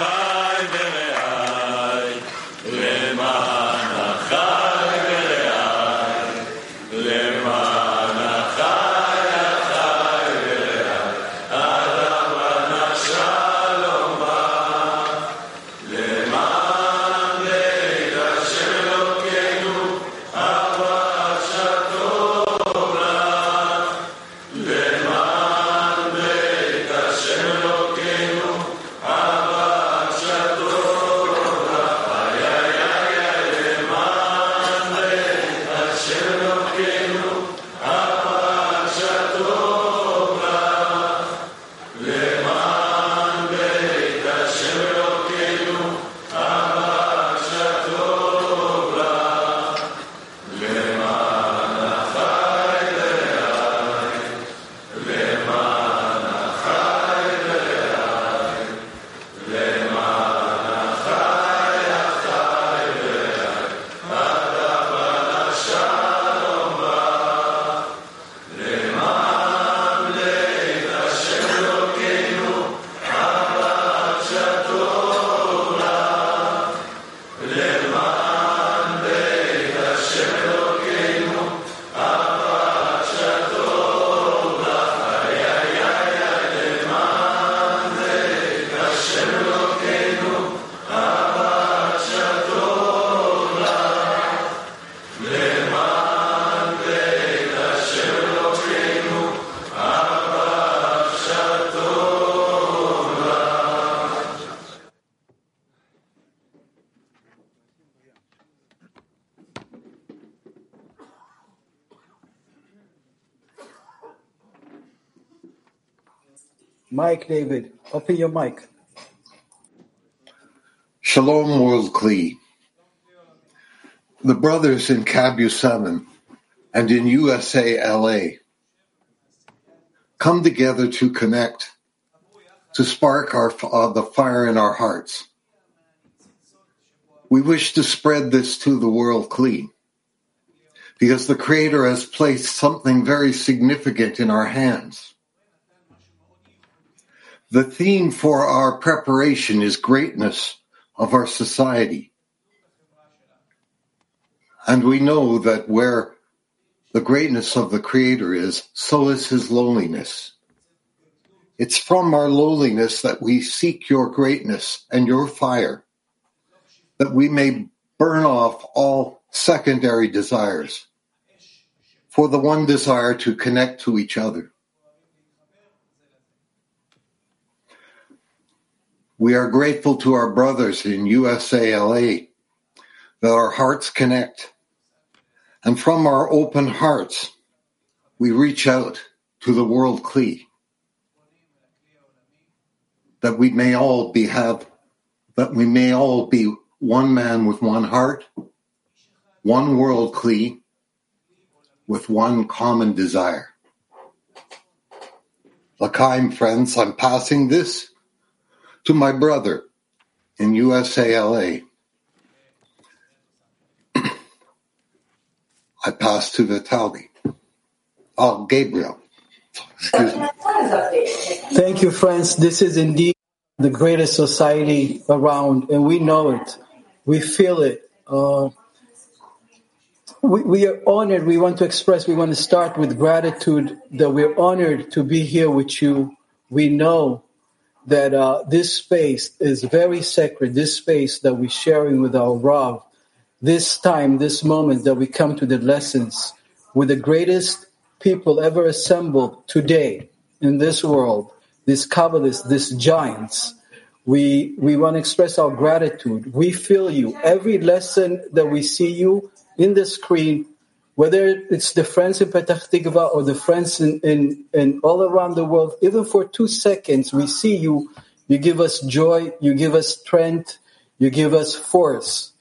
Five minutes. Mike, David, open your mic. Shalom World Kli. The brothers in Cabu 7 and in USA LA come together to connect, to spark our, uh, the fire in our hearts. We wish to spread this to the world Kli because the Creator has placed something very significant in our hands. The theme for our preparation is greatness of our society. And we know that where the greatness of the Creator is, so is his lowliness. It's from our lowliness that we seek your greatness and your fire, that we may burn off all secondary desires for the one desire to connect to each other. We are grateful to our brothers in USALA that our hearts connect. And from our open hearts, we reach out to the world Kli. That we may all be have, that we may all be one man with one heart, one world Kli, with one common desire. L'chaim friends, I'm passing this to my brother in USALA. I pass to Vitali. Oh, Gabriel. Thank you, friends. This is indeed the greatest society around, and we know it. We feel it. Uh, we, we are honored. We want to express, we want to start with gratitude that we're honored to be here with you. We know that uh, this space is very sacred, this space that we're sharing with our Rav, this time, this moment that we come to the lessons with the greatest people ever assembled today in this world, these Kabbalists, these giants. We, we want to express our gratitude. We feel you. Every lesson that we see you in the screen, whether it's the friends in Petah Tikva or the friends in, in, in all around the world, even for two seconds, we see you. You give us joy. You give us strength. You give us force.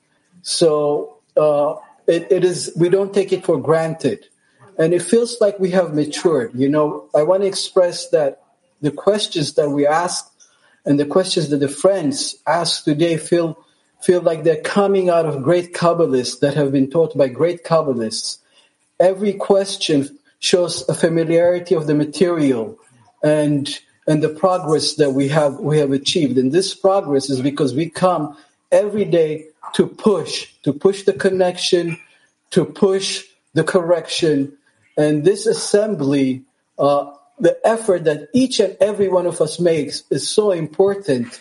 So uh, it, it is. We don't take it for granted, and it feels like we have matured. You know, I want to express that the questions that we ask and the questions that the friends ask today feel feel like they're coming out of great Kabbalists that have been taught by great Kabbalists. Every question shows a familiarity of the material and and the progress that we have we have achieved. And this progress is because we come every day to push, to push the connection, to push the correction. And this assembly, uh, the effort that each and every one of us makes is so important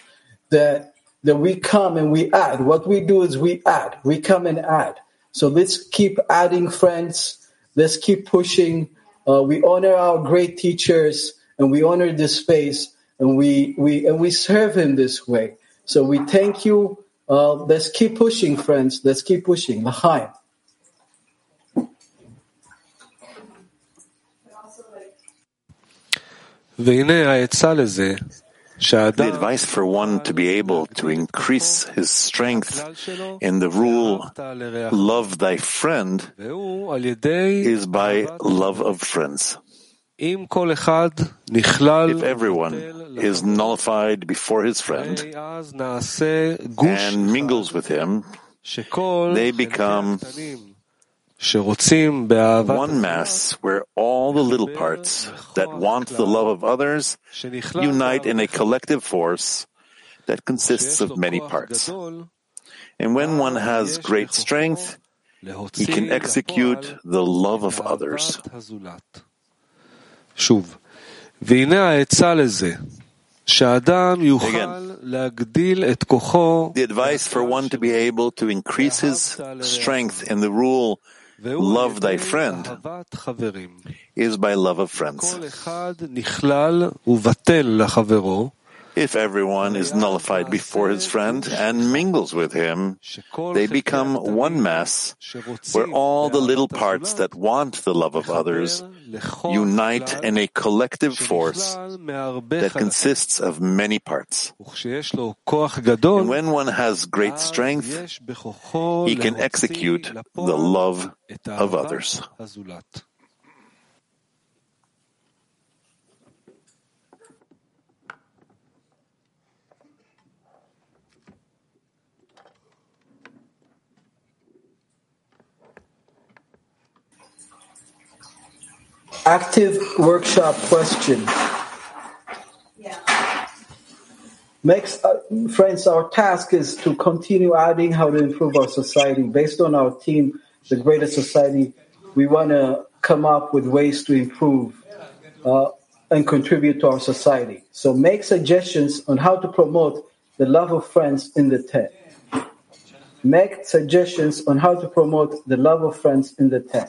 that that we come and we add. What we do is we add. We come and add. So let's keep adding friends. Let's keep pushing. Uh, we honor our great teachers and we honor this space and we, we, and we serve him this way. So we thank you. Uh, let's keep pushing, friends. Let's keep pushing. L'chaim. והנה העצה לזה, the advice for one to be able to increase his strength in the rule, love thy friend, is by love of friends. If everyone is nullified before his friend and mingles with him, they become one mass where all the little parts that want the love of others unite in a collective force that consists of many parts. And when one has great strength, he can execute the love of others. Again, the advice for one to be able to increase his strength in the rule love thy friend is by love of friends. If everyone is nullified before his friend and mingles with him, they become one mass where all the little parts that want the love of others unite in a collective force that consists of many parts. And when one has great strength, he can execute the love of others. Active workshop question. Next, uh, friends, our task is to continue adding how to improve our society. Based on our team, the Greater Society, we want to come up with ways to improve uh, and contribute to our society. So make suggestions on how to promote the love of friends in the ten. Make suggestions on how to promote the love of friends in the ten.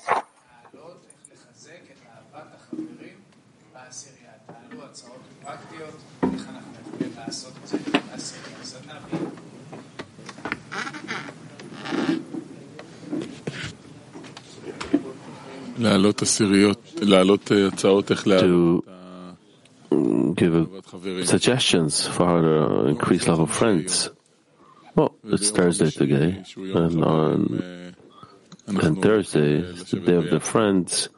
to mm, give suggestions for how to increase love of friends. Well, it's Thursday today, and on and Thursday, the day of the friends,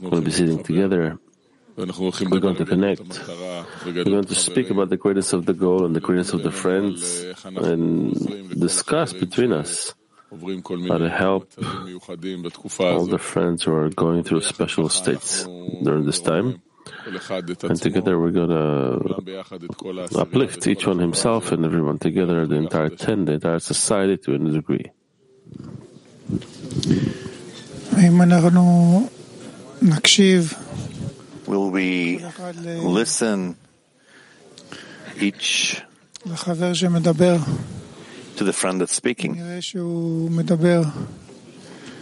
we'll be sitting together. We're going to connect. We're going to speak about the greatness of the goal and the greatness of the friends and discuss between us and help all the friends who are going through special states during this time. And together we're going to uplift each one himself and everyone together, the entire ten, the entire society to a degree. Will we listen each to the friend that's speaking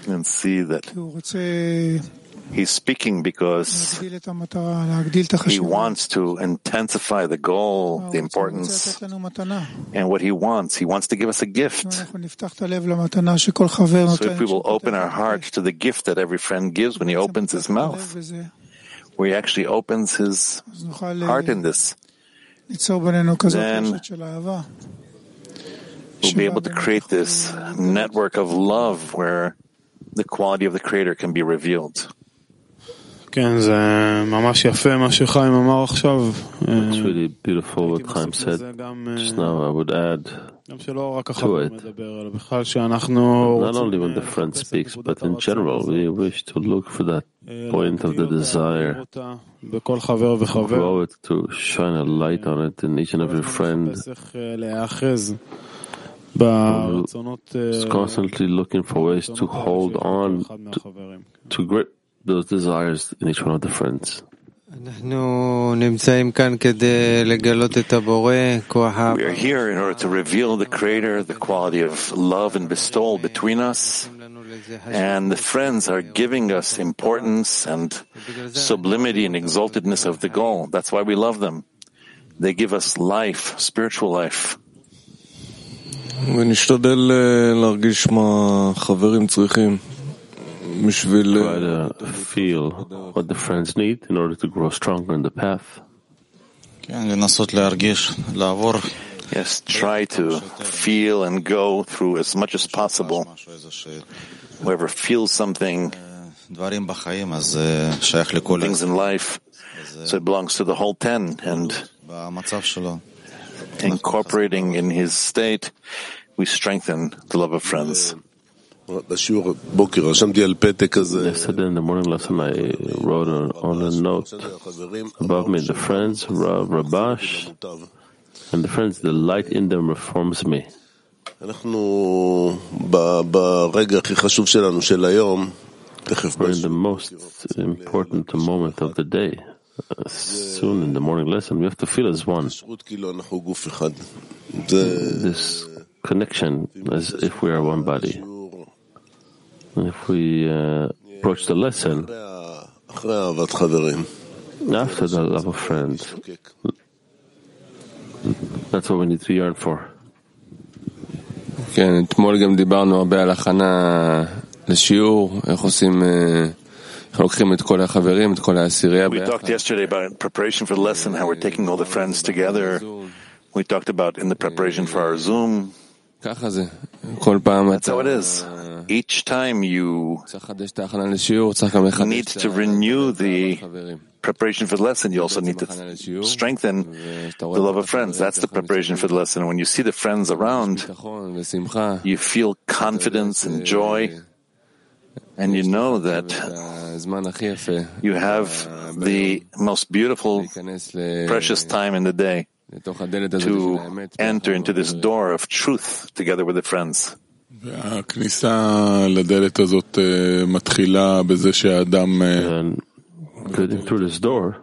and see that he's speaking because he wants to intensify the goal, the importance, and what he wants. He wants to give us a gift. So if we will open our hearts to the gift that every friend gives when he opens his mouth, where he actually opens his heart in this, then רשת של אהבה. we'll be able to create this network of love where the quality of the Creator can be revealed. כן, זה ממש יפה מה שחיים אמר עכשיו. It's really beautiful what Chaim said. Just now I would add גם שלא רק to החבר it, מדבר, אלא בכלל שאנחנו not only when the friend speaks, but in general, we wish to look for that point of the desire, אותה בכל חבר וחבר. grow it, to shine a light on it in each and every friend. is constantly looking for ways to hold on to, to grip those desires in each one of the friends. We are here in order to reveal the Creator, the quality of love and bestowal between us. And the friends are giving us importance and sublimity and exaltedness of the goal. That's why we love them. They give us life, spiritual life. Try to feel what the friends need in order to grow stronger in the path. Yes, try to feel and go through as much as possible. Whoever feels something, things in life, so it belongs to the whole ten. And incorporating in his state, we strengthen the love of friends. Yesterday in the morning lesson, I wrote on a note above me, the friends, Rav Rabash, and the friends, the light in them reforms me. We're in the most important moment of the day. Uh, soon in the morning lesson, we have to feel as one. בשירות כאילו אנחנו גוף אחד. זה This connection as if we are one body. And if we uh, approach the lesson אחרי אהבת חברים. after the love of friends, that's what we need to yearn for. כן, אתמול גם דיברנו הרבה על הכנה לשיעור, איך עושים, We talked yesterday about preparation for the lesson, how we're taking all the friends together. We talked about in the preparation for our Zoom. That's how it is. Each time you need to renew the preparation for the lesson, you also need to strengthen the love of friends. That's the preparation for the lesson. When you see the friends around, you feel confidence and joy, and you know that you have the most beautiful, precious time in the day to enter into this door of truth together with the friends. And getting through this door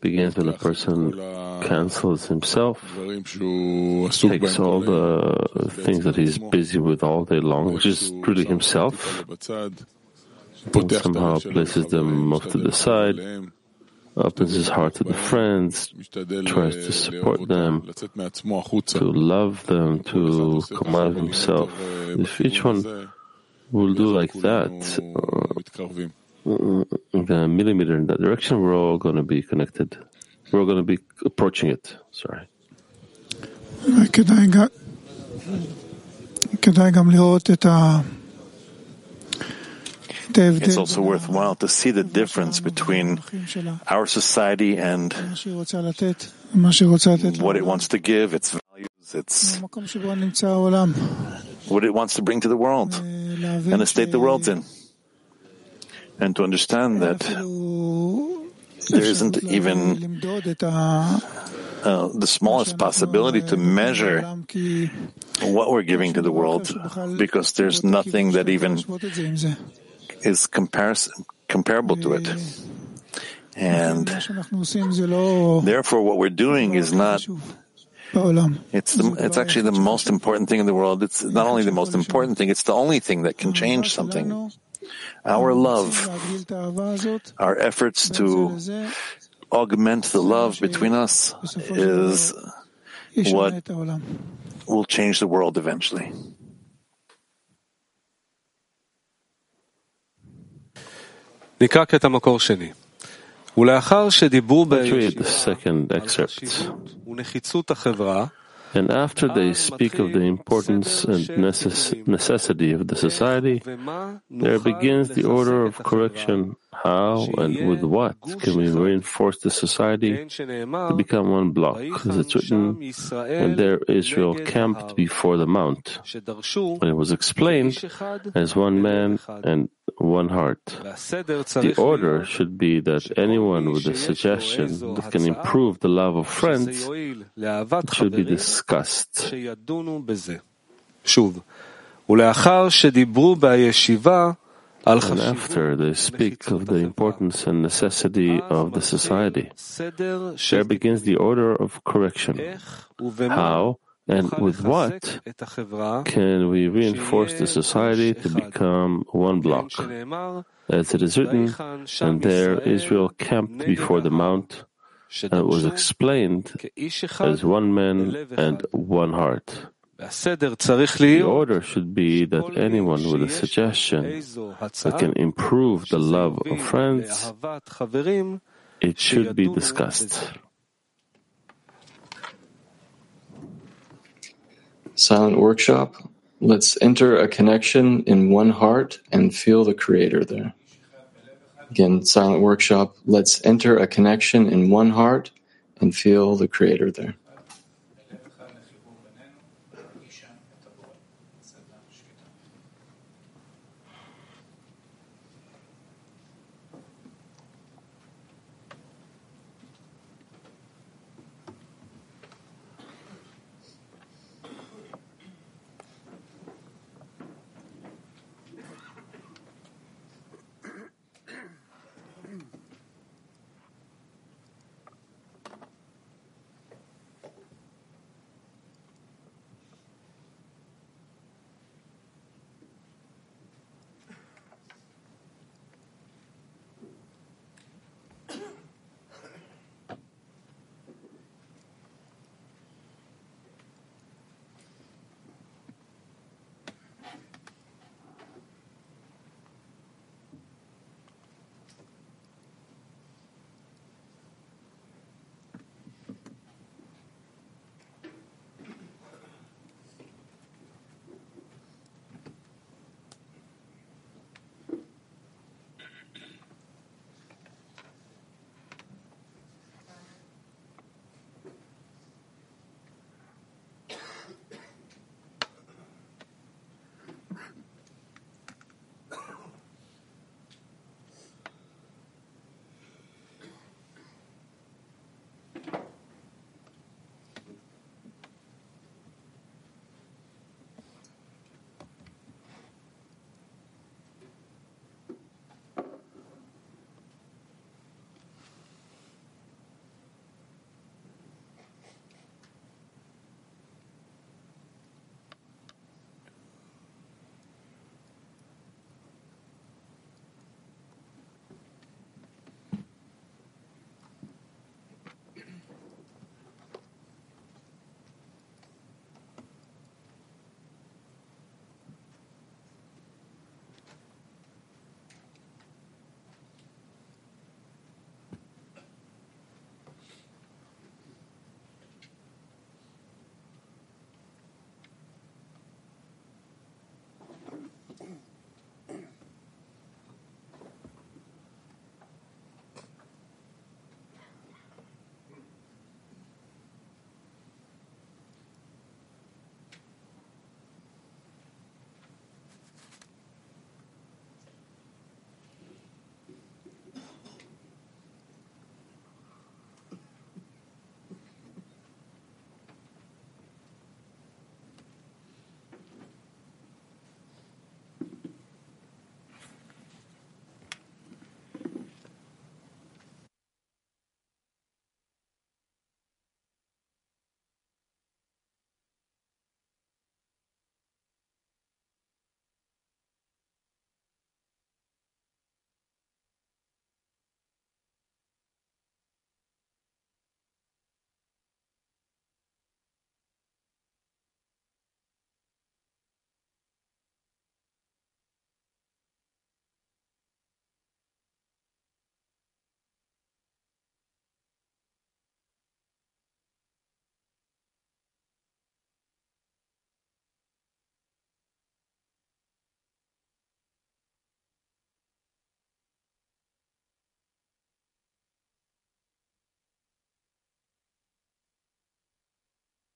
begins when a person cancels himself, takes all the things that he's busy with all day long, which is really himself, and פותח את somehow הלב שלו places them off to the side, opens his heart to the friends, משתדל tries אה, to לאהוב support אותם, them, לצאת מעצמו החוצה. to love them, to come out of himself. If each one will do like that, uh, מתקרבים. the millimeter in that direction, we're all going to be connected. We're all going to be approaching it. Sorry. כדאי גם, כדאי גם לראות את ה... It's also worthwhile to see the difference between our society and what it wants to give, its values, its what it wants to bring to the world and the state the world's in. And to understand that there isn't even uh, the smallest possibility to measure what we're giving to the world because there's nothing that even is comparable to it. And therefore, what we're doing is not. It's the, it's actually the most important thing in the world. It's not only the most important thing; it's the only thing that can change something. Our love, our efforts to augment the love between us, is what will change the world eventually. Let's read the second excerpt. And after they speak of the importance and necess- necessity of the society, there begins the order of correction. How and with what can we reinforce the society to become one block? As it's written, and there Israel camped before the mount. And it was explained as one man and one heart. The order should be that anyone with a suggestion that can improve the love of friends should be discussed. שוב, ולאחר שדיברו בישיבה על and after they speak of the importance and necessity of the society, there begins the order of correction. How and with what can we reinforce the society to become one block? As it is written, and there Israel camped before the mount, and was explained as one man and one heart. The order should be that anyone with a suggestion that can improve the love of friends, it should be discussed. Silent workshop. Let's enter a connection in one heart and feel the Creator there. Again, silent workshop. Let's enter a connection in one heart and feel the Creator there.